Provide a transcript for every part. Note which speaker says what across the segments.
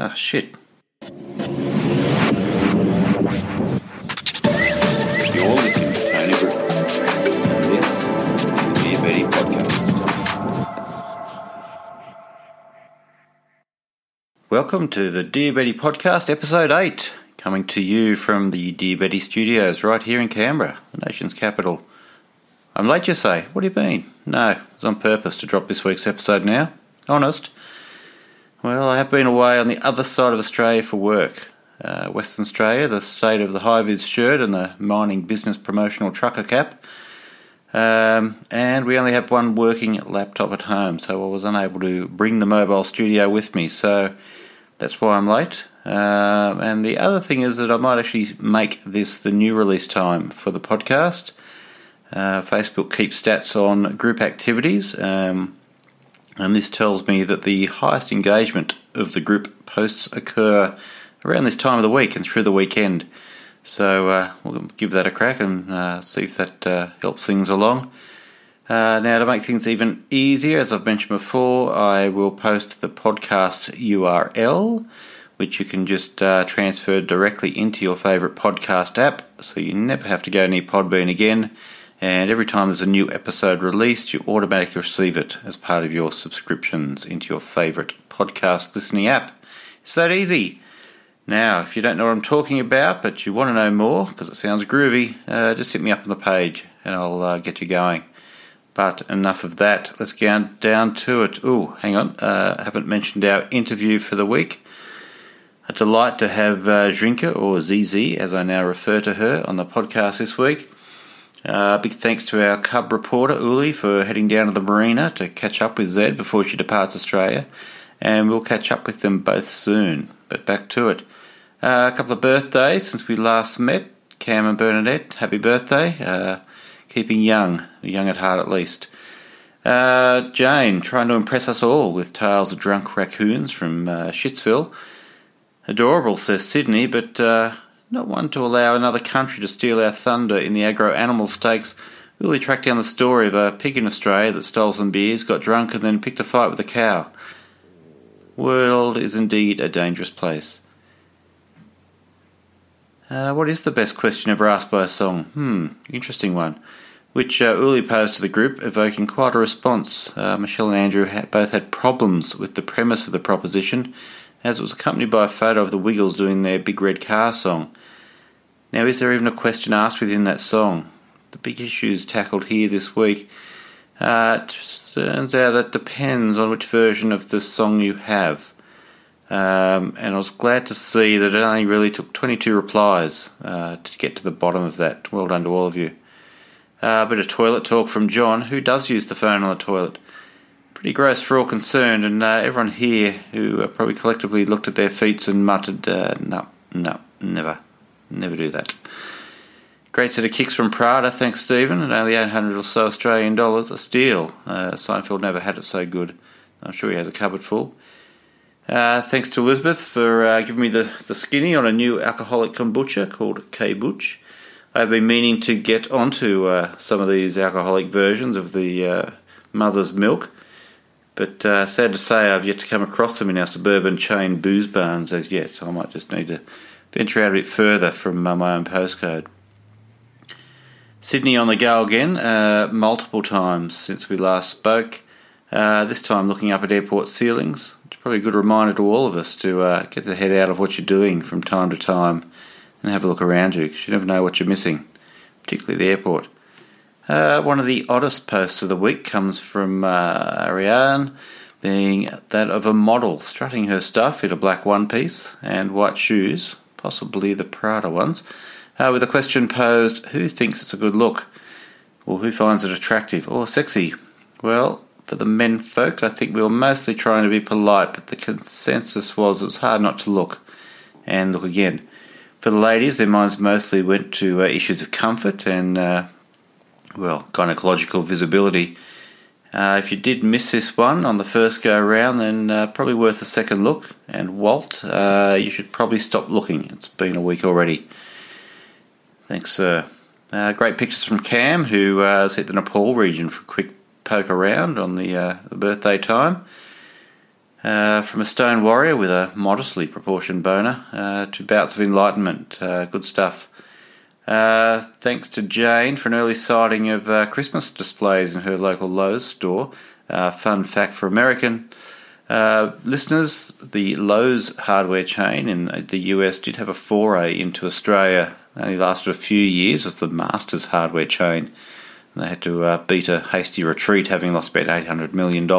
Speaker 1: Ah, shit. You're listening to Tony Group. This is the Dear Betty podcast. Welcome to the Dear Betty podcast, episode 8, coming to you from the Dear Betty studios right here in Canberra, the nation's capital. I'm late, you say. What do you mean? No, it's on purpose to drop this week's episode now. Honest. Well, I have been away on the other side of Australia for work. Uh, Western Australia, the state of the high vis shirt and the mining business promotional trucker cap. Um, and we only have one working laptop at home, so I was unable to bring the mobile studio with me. So that's why I'm late. Um, and the other thing is that I might actually make this the new release time for the podcast. Uh, Facebook keeps stats on group activities. Um, and this tells me that the highest engagement of the group posts occur around this time of the week and through the weekend. So uh, we'll give that a crack and uh, see if that uh, helps things along. Uh, now, to make things even easier, as I've mentioned before, I will post the podcast URL, which you can just uh, transfer directly into your favourite podcast app, so you never have to go near Podbean again and every time there's a new episode released, you automatically receive it as part of your subscriptions into your favourite podcast listening app. It's that easy. Now, if you don't know what I'm talking about, but you want to know more because it sounds groovy, uh, just hit me up on the page and I'll uh, get you going. But enough of that. Let's get down to it. Oh, hang on. Uh, I haven't mentioned our interview for the week. A delight to have uh, Zrinka, or ZZ as I now refer to her, on the podcast this week. Uh, big thanks to our cub reporter Uli for heading down to the marina to catch up with Zed before she departs Australia, and we'll catch up with them both soon. But back to it. Uh, a couple of birthdays since we last met. Cam and Bernadette, happy birthday. Uh, keeping young, young at heart at least. Uh, Jane, trying to impress us all with tales of drunk raccoons from uh, Shitsville. Adorable, says Sydney, but uh, not one to allow another country to steal our thunder in the agro animal stakes. Really tracked down the story of a pig in Australia that stole some beers, got drunk, and then picked a fight with a cow. World is indeed a dangerous place. Uh, what is the best question ever asked by a song? Hmm, interesting one. Which uh, Uli posed to the group, evoking quite a response. Uh, Michelle and Andrew had, both had problems with the premise of the proposition, as it was accompanied by a photo of the Wiggles doing their Big Red Car song. Now, is there even a question asked within that song? The big issues tackled here this week. Uh, it turns out that depends on which version of the song you have. Um, and I was glad to see that it only really took 22 replies uh, to get to the bottom of that. Well done to all of you. Uh, a bit of toilet talk from John, who does use the phone on the toilet. Pretty gross for all concerned, and uh, everyone here who uh, probably collectively looked at their feet and muttered, uh, no, no, never. Never do that. Great set of kicks from Prada, thanks Stephen, and only 800 or so Australian dollars. A steal. Uh, Seinfeld never had it so good. I'm sure he has a cupboard full. Uh, thanks to Elizabeth for uh, giving me the, the skinny on a new alcoholic kombucha called K Butch. I've been meaning to get onto uh, some of these alcoholic versions of the mother's milk, but uh, sad to say I've yet to come across them in our suburban chain booze barns as yet. so I might just need to venture out a bit further from uh, my own postcode. Sydney on the go again, uh, multiple times since we last spoke. Uh, this time looking up at airport ceilings. It's probably a good reminder to all of us to uh, get the head out of what you're doing from time to time and have a look around you because you never know what you're missing, particularly the airport. Uh, one of the oddest posts of the week comes from uh, Ariane, being that of a model strutting her stuff in a black one piece and white shoes, possibly the Prada ones, uh, with a question posed who thinks it's a good look? Or who finds it attractive or sexy? Well, for the men folk, I think we were mostly trying to be polite, but the consensus was it was hard not to look and look again. For the ladies, their minds mostly went to uh, issues of comfort and, uh, well, gynecological visibility. Uh, if you did miss this one on the first go around, then uh, probably worth a second look. And Walt, uh, you should probably stop looking. It's been a week already. Thanks, sir. Uh, great pictures from Cam, who uh, has hit the Nepal region for a quick poke around on the, uh, the birthday time. From a stone warrior with a modestly proportioned boner to bouts of enlightenment. Good stuff. Uh, thanks to Jane for an early sighting of uh, Christmas displays in her local Lowe's store. Uh, fun fact for American listeners the Lowe's hardware chain in the US did have a foray into Australia. It only lasted a few years as the Masters hardware chain. And they had to beat a hasty retreat, having lost about $800 million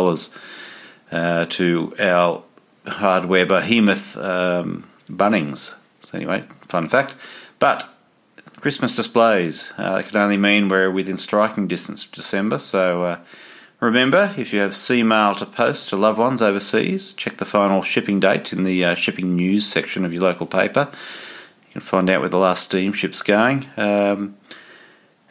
Speaker 1: uh, to our hardware behemoth um, Bunnings. So anyway, fun fact. But Christmas displays, uh, they can only mean we're within striking distance of December. So uh, remember, if you have sea mail to post to loved ones overseas, check the final shipping date in the uh, shipping news section of your local paper. You can find out where the last steamship's going. Um,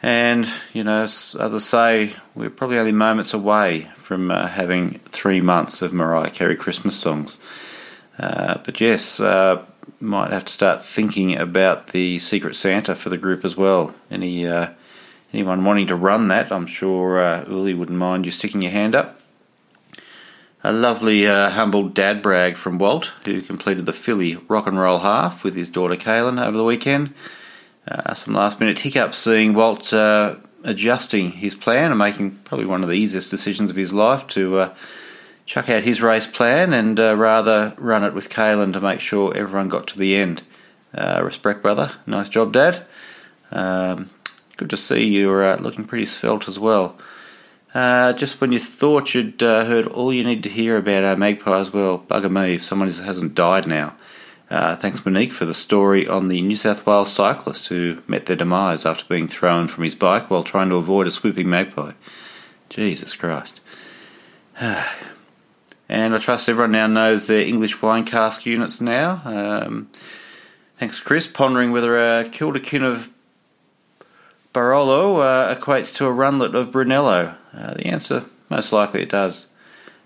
Speaker 1: and, you know, as others say, we're probably only moments away from uh, having three months of Mariah Carey Christmas songs. Uh, but yes, uh, might have to start thinking about the Secret Santa for the group as well. Any uh, anyone wanting to run that, I'm sure uh, Uli wouldn't mind you sticking your hand up. A lovely, uh, humble dad brag from Walt, who completed the Philly rock and roll half with his daughter Kaylin over the weekend. Uh, some last minute hiccups seeing Walt uh, adjusting his plan and making probably one of the easiest decisions of his life to uh, chuck out his race plan and uh, rather run it with Kaylin to make sure everyone got to the end. Uh, respect, brother. Nice job, Dad. Um, good to see you're uh, looking pretty svelte as well. just when you thought you'd heard all you need to hear about our magpies, well, bugger me if someone hasn't died now. Uh, thanks, Monique, for the story on the New South Wales cyclist who met their demise after being thrown from his bike while trying to avoid a swooping magpie. Jesus Christ. and I trust everyone now knows their English wine cask units now. Um, thanks, Chris. Pondering whether a kilderkin of Barolo uh, equates to a runlet of Brunello. Uh, the answer, most likely it does.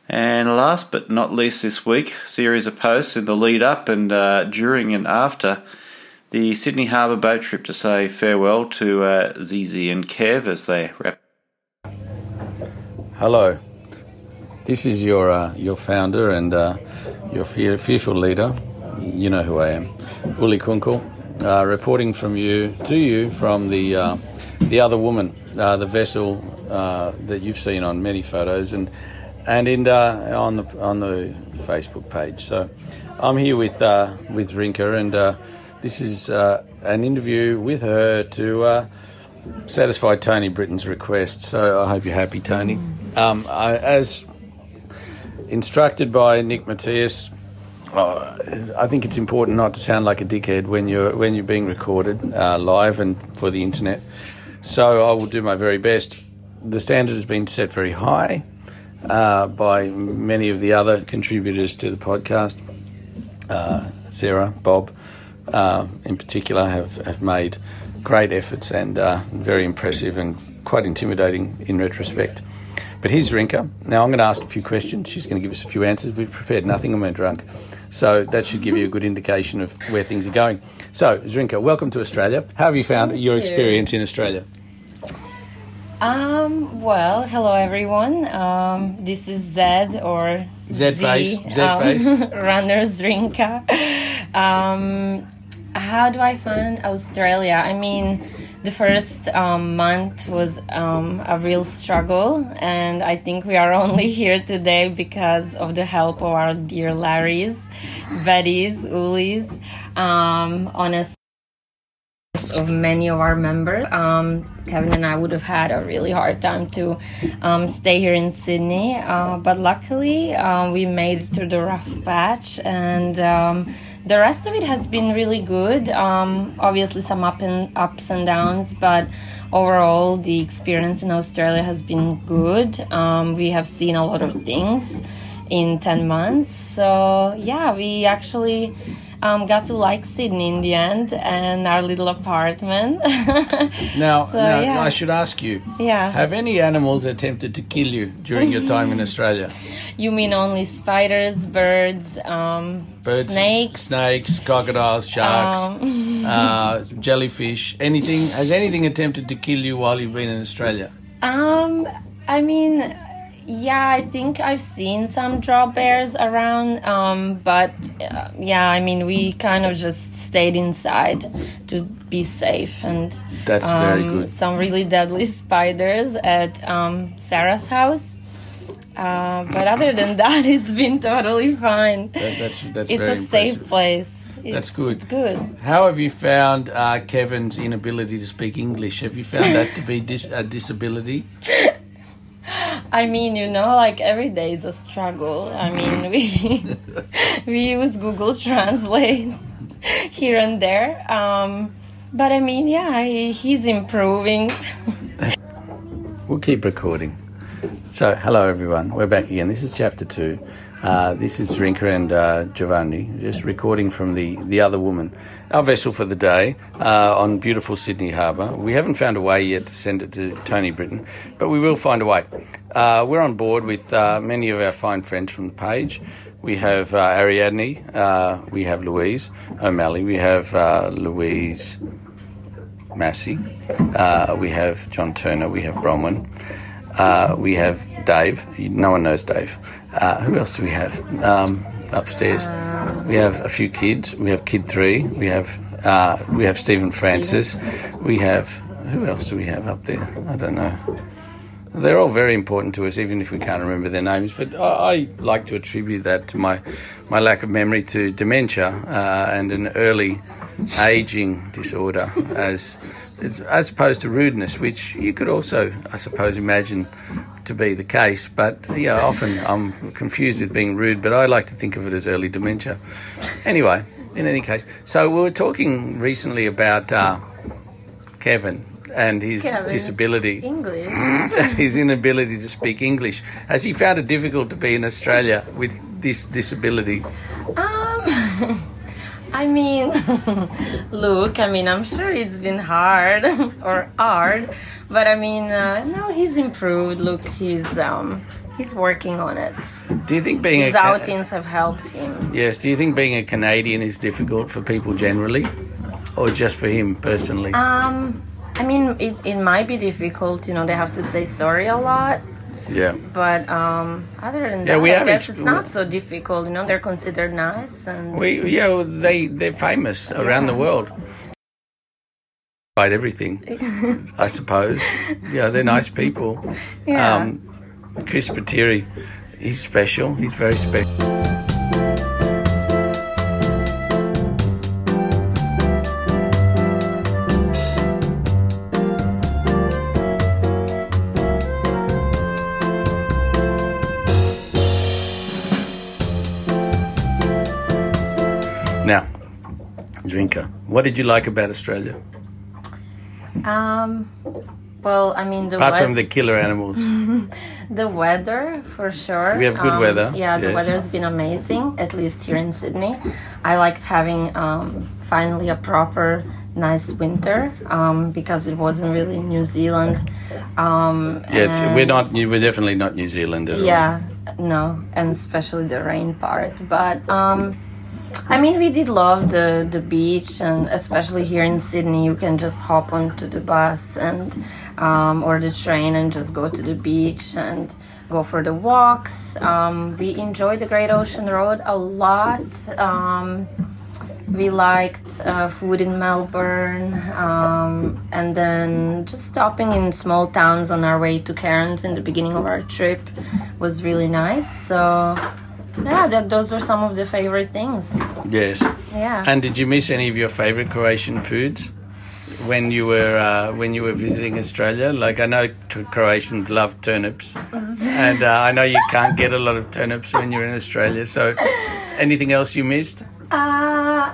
Speaker 1: And last but not least this week, series of posts in the lead up and uh, during and after the Sydney Harbour boat trip to say farewell to uh, Zizi and Kev as they wrap.
Speaker 2: Hello, this is your uh, your founder and uh, your official leader. You know who I am, Uli Kunkel, uh, reporting from you to you from the uh, the other woman, uh, the vessel that you've seen on many photos and and in uh, on the on the Facebook page. So I'm here with uh, with Zrinka, and uh, this is uh, an interview with her to uh, satisfy Tony Britton's request. So I hope you're happy, Tony. Um, I, as instructed by Nick Matthias. Uh, I think it's important not to sound like a dickhead when you're when you're being recorded live and for the internet. So I will do my very best. The standard has been set very high uh, by many of the other contributors to the podcast. Uh, Sarah, Bob, uh, in particular, have, have made great efforts and uh, very impressive and quite intimidating in retrospect. But here's Zrinka. Now I'm going to ask a few questions. She's going to give us a few answers. We've prepared nothing and we're drunk. So that should give you a good indication of where things are going. So, Zrinka, welcome to Australia. How have you found
Speaker 3: Thank
Speaker 2: your
Speaker 3: you.
Speaker 2: experience in Australia?
Speaker 3: Um, well, hello everyone. Um, this is Zed or
Speaker 2: Zed face. Zed
Speaker 3: um,
Speaker 2: face.
Speaker 3: Runners Rinka. Um, how do I find Australia? I mean, the first um, month was um, a real struggle, and I think we are only here today because of the help of our dear Larrys, Betty's, Ulis. Um, honestly, of many of our members. Um, Kevin and I would have had a really hard time to um, stay here in Sydney, uh, but luckily uh, we made it through the rough patch, and um, the rest of it has been really good. Um, obviously, some up and ups and downs, but overall, the experience in Australia has been good. Um, we have seen a lot of things in 10 months, so yeah, we actually um, got to like Sydney in the end and our little apartment.
Speaker 2: now,
Speaker 3: So,
Speaker 2: now
Speaker 3: yeah.
Speaker 2: I should ask you:
Speaker 3: yeah.
Speaker 2: Have any animals attempted to kill you during your time in Australia?
Speaker 3: You mean only spiders, birds, um,
Speaker 2: Birds,
Speaker 3: snakes?
Speaker 2: snakes, crocodiles, sharks,
Speaker 3: Um,
Speaker 2: uh, jellyfish. Anything? Has anything attempted to kill you while you've been in Australia?
Speaker 3: um, I mean, yeah, I think I've seen some drop bears around, um, but uh, yeah, I mean, we kind of just stayed inside to be safe and.
Speaker 2: That's
Speaker 3: um,
Speaker 2: very good.
Speaker 3: Some really deadly spiders at um, Sarah's house. Uh, but other than that, it's been totally fine.
Speaker 2: That, that's that's
Speaker 3: it's a safe
Speaker 2: impressive.
Speaker 3: place. It's,
Speaker 2: That's good.
Speaker 3: It's good.
Speaker 2: How have you found uh, Kevin's inability to speak English? Have you found that to be dis- a disability?
Speaker 3: I mean, you know, like every day is a struggle. I mean, we we use Google Translate here and there. Um, but I mean, yeah, he, he's improving.
Speaker 2: We'll keep recording. So, hello everyone. We're back again. This is chapter two. Uh, this is Zrinka and uh, Giovanni, just recording from the, the other woman, our vessel for the day uh, on beautiful Sydney Harbour. We haven't found a way yet to send it to Tony Britton, but we will find a way. Uh, we're on board with uh, many of our fine friends from the page. We have Ariadne, we have Louise O'Malley, we have Louise Massey, we have John Turner, we have Bronwyn. We have Dave. No one knows Dave. Uh, who else do we have um, upstairs? we have a few kids. We have Kid Three. We have uh, we have Stephen Francis. We have who else do we have up there? I don't know. They're all very important to us, even if we can't remember their names. But I, I like to attribute that to my my lack of memory to dementia uh, and an early aging disorder, as as opposed to rudeness, which you could also, I suppose, imagine to be the case. But yeah, often I'm confused with being rude, but I like to think of it as early dementia. Anyway, in any case, so we were talking recently about uh, Kevin and his
Speaker 3: Kevin's
Speaker 2: disability
Speaker 3: English.
Speaker 2: his inability to speak English. Has he found it difficult to be in Australia with this disability?
Speaker 3: Um, I mean, look, I mean, I'm sure it's been hard or hard, but I mean, uh, no, he's improved. Look, he's um, he's working on it.
Speaker 2: Do you think being
Speaker 3: His
Speaker 2: a
Speaker 3: outings have helped him.
Speaker 2: yes? Do you think being a Canadian is difficult for people generally, or just for him personally?
Speaker 3: Um, I mean, it, it might be difficult. You know, they have to say sorry a lot.
Speaker 2: Yeah.
Speaker 3: But um, other than
Speaker 2: Yeah,
Speaker 3: that,
Speaker 2: we
Speaker 3: I
Speaker 2: have
Speaker 3: guess
Speaker 2: ex-
Speaker 3: it's not so difficult. You know, they're considered nice and
Speaker 2: We yeah well, they they're famous around the world. Right, everything, I suppose. Yeah, they're nice people.
Speaker 3: Yeah.
Speaker 2: Um, Chris Patiri, he's special. He's very special. What did you like about Australia?
Speaker 3: um. Well, I mean, the
Speaker 2: Apart from the killer animals.
Speaker 3: the weather for sure.
Speaker 2: We have good
Speaker 3: Um,
Speaker 2: weather,
Speaker 3: Yeah, the
Speaker 2: yes.
Speaker 3: weather's been amazing. At least here in Sydney, I liked having um, finally a proper nice winter um, because it wasn't really New Zealand. Um,
Speaker 2: Yes,
Speaker 3: and-
Speaker 2: we're not. We're definitely not New Zealand at all.
Speaker 3: Yeah, no, and especially the rain part. But um, I mean, we did love the the beach, and especially here in Sydney, you can just hop onto the bus and um, or the train and just go to the beach and go for the walks. Um, we enjoyed the Great Ocean Road a lot. Um, we liked uh, food in Melbourne, um, and then just stopping in small towns on our way to Cairns in the beginning of our trip was really nice. So, yeah, that, those are some of the favorite things.
Speaker 2: Yes.
Speaker 3: Yeah.
Speaker 2: And did you miss any of your favourite Croatian foods when you were uh, when you were visiting Australia? Like I know Croatians love turnips, and uh, I know you can't get a lot of turnips when you're in Australia. So, anything else you missed?
Speaker 3: Uh,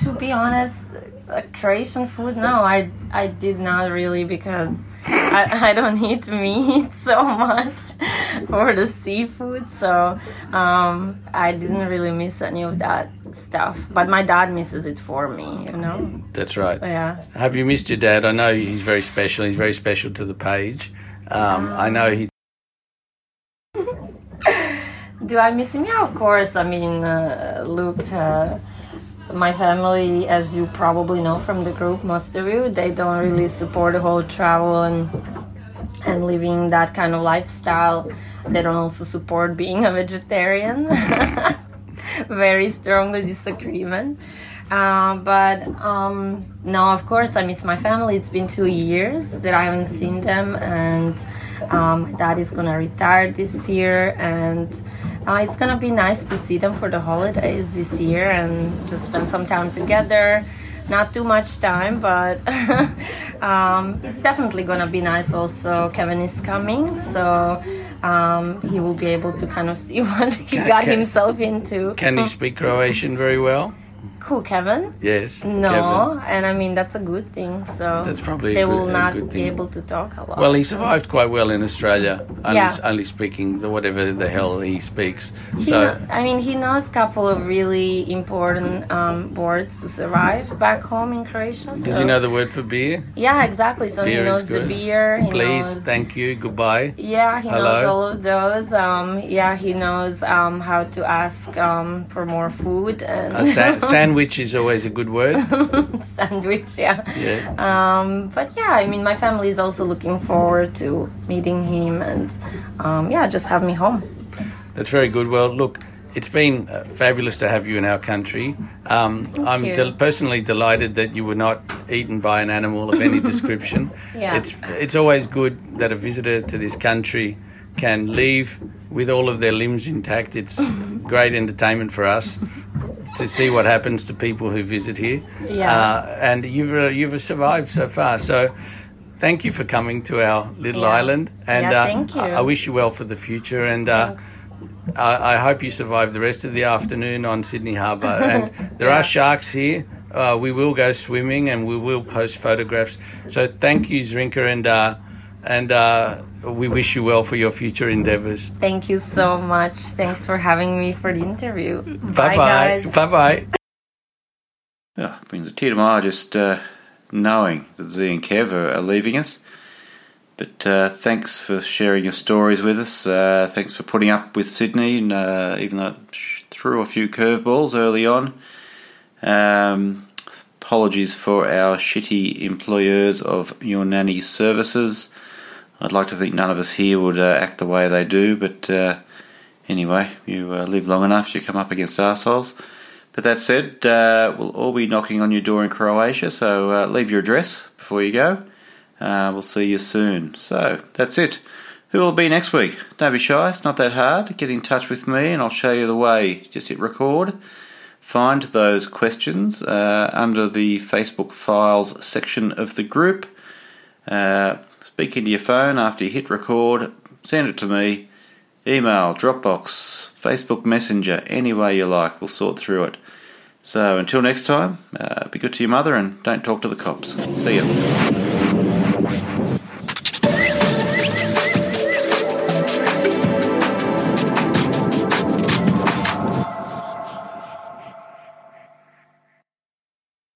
Speaker 3: to be honest, uh, Croatian food, no, I I did not really because I, I don't eat meat so much or the seafood, so um, I didn't really miss any of that stuff. But my dad misses it for me, you know.
Speaker 2: That's right.
Speaker 3: Yeah.
Speaker 2: Have you missed your dad? I know he's very special. He's very special to the page. Um, I know he.
Speaker 3: Do I miss him? Yeah, of course. I mean, uh, Luke, uh, my family, as you probably know from the group, most of you, they don't really support the whole travel and and living that kind of lifestyle. They don't also support being a vegetarian. Very strongly disagreement. Uh, but um, no, of course, I miss my family. It's been two years that I haven't seen them, and um, my dad is gonna retire this year, and uh, it's gonna be nice to see them for the holidays this year and just spend some time together. Not too much time, but um, it's definitely gonna be nice. Also, Kevin is coming, so um, he will be able to kind of see what he
Speaker 2: Can-
Speaker 3: got
Speaker 2: can-
Speaker 3: himself into.
Speaker 2: Can he speak Croatian very well?
Speaker 3: Cool, Kevin.
Speaker 2: Yes.
Speaker 3: No,
Speaker 2: Kevin.
Speaker 3: and I mean that's a good thing. So
Speaker 2: That's probably
Speaker 3: they
Speaker 2: good-
Speaker 3: will not be
Speaker 2: thing.
Speaker 3: able to talk a lot.
Speaker 2: Well, he survived quite well in Australia, only,
Speaker 3: Yeah.
Speaker 2: only speaking the whatever the hell he speaks.
Speaker 3: He
Speaker 2: So
Speaker 3: I mean, he knows a couple of really important um, words to survive back home in Croatia.
Speaker 2: does he know the word for beer?
Speaker 3: Yeah, exactly. So
Speaker 2: Beer
Speaker 3: he knows the beer.
Speaker 2: Please,
Speaker 3: knows,
Speaker 2: thank you, goodbye.
Speaker 3: Yeah, he knows
Speaker 2: Hello.
Speaker 3: all of those. Um, yeah, he knows um, how to ask um, for more food and
Speaker 2: A sa- sandwich is always a good word.
Speaker 3: sandwich. Yeah.
Speaker 2: Yeah.
Speaker 3: Um, but yeah, I mean, my family is also looking forward to meeting him and um, yeah, just have me home.
Speaker 2: That's very good. Well, look, it's been uh, fabulous to have you in our country. Um, I'm del- personally delighted that you were not eaten by an animal of any description.
Speaker 3: Yeah.
Speaker 2: It's it's always good that a visitor to this country can leave with all of their limbs intact. It's great entertainment for us to see what happens to people who visit here.
Speaker 3: Yeah.
Speaker 2: Uh, and you've uh, you've survived so far. So. Thank you for coming to our little
Speaker 3: Yeah.
Speaker 2: island, and
Speaker 3: Yeah,
Speaker 2: uh,
Speaker 3: thank you.
Speaker 2: I, I wish you well for the future. And uh, I, I hope you survive the rest of the afternoon on Sydney Harbour. And there
Speaker 3: Yeah.
Speaker 2: are sharks here. Uh, we will go swimming and we will post photographs. So thank you, Zrinka, and uh, and uh, we wish you well for your future endeavours.
Speaker 3: Thank you so much. Thanks for having me for the interview.
Speaker 2: Bye bye. Bye bye.
Speaker 1: Yeah, brings a tear to my eye just uh, knowing that Z and Kev are, are leaving us. But uh, thanks for sharing your stories with us. Uh, thanks for putting up with Sydney, and, uh, even though it threw a few curveballs early on. Um, apologies for our shitty employers of your nanny services. I'd like to think none of us here would uh, act the way they do, but uh, anyway, you uh, live long enough, you come up against arseholes. But that said, uh, we'll all be knocking on your door in Croatia, so uh, leave your address before you go. Uh, we'll see you soon. So that's it. Who will be next week? Don't be shy, it's not that hard. Get in touch with me and I'll show you the way. Just hit record. Find those questions under the Facebook files section of the group. Uh, speak into your phone after you hit record. Send it to me. Email, Dropbox, Facebook Messenger, any way you like. We'll sort through it. So until next time, uh, be good to your mother and don't talk to the cops. See ya.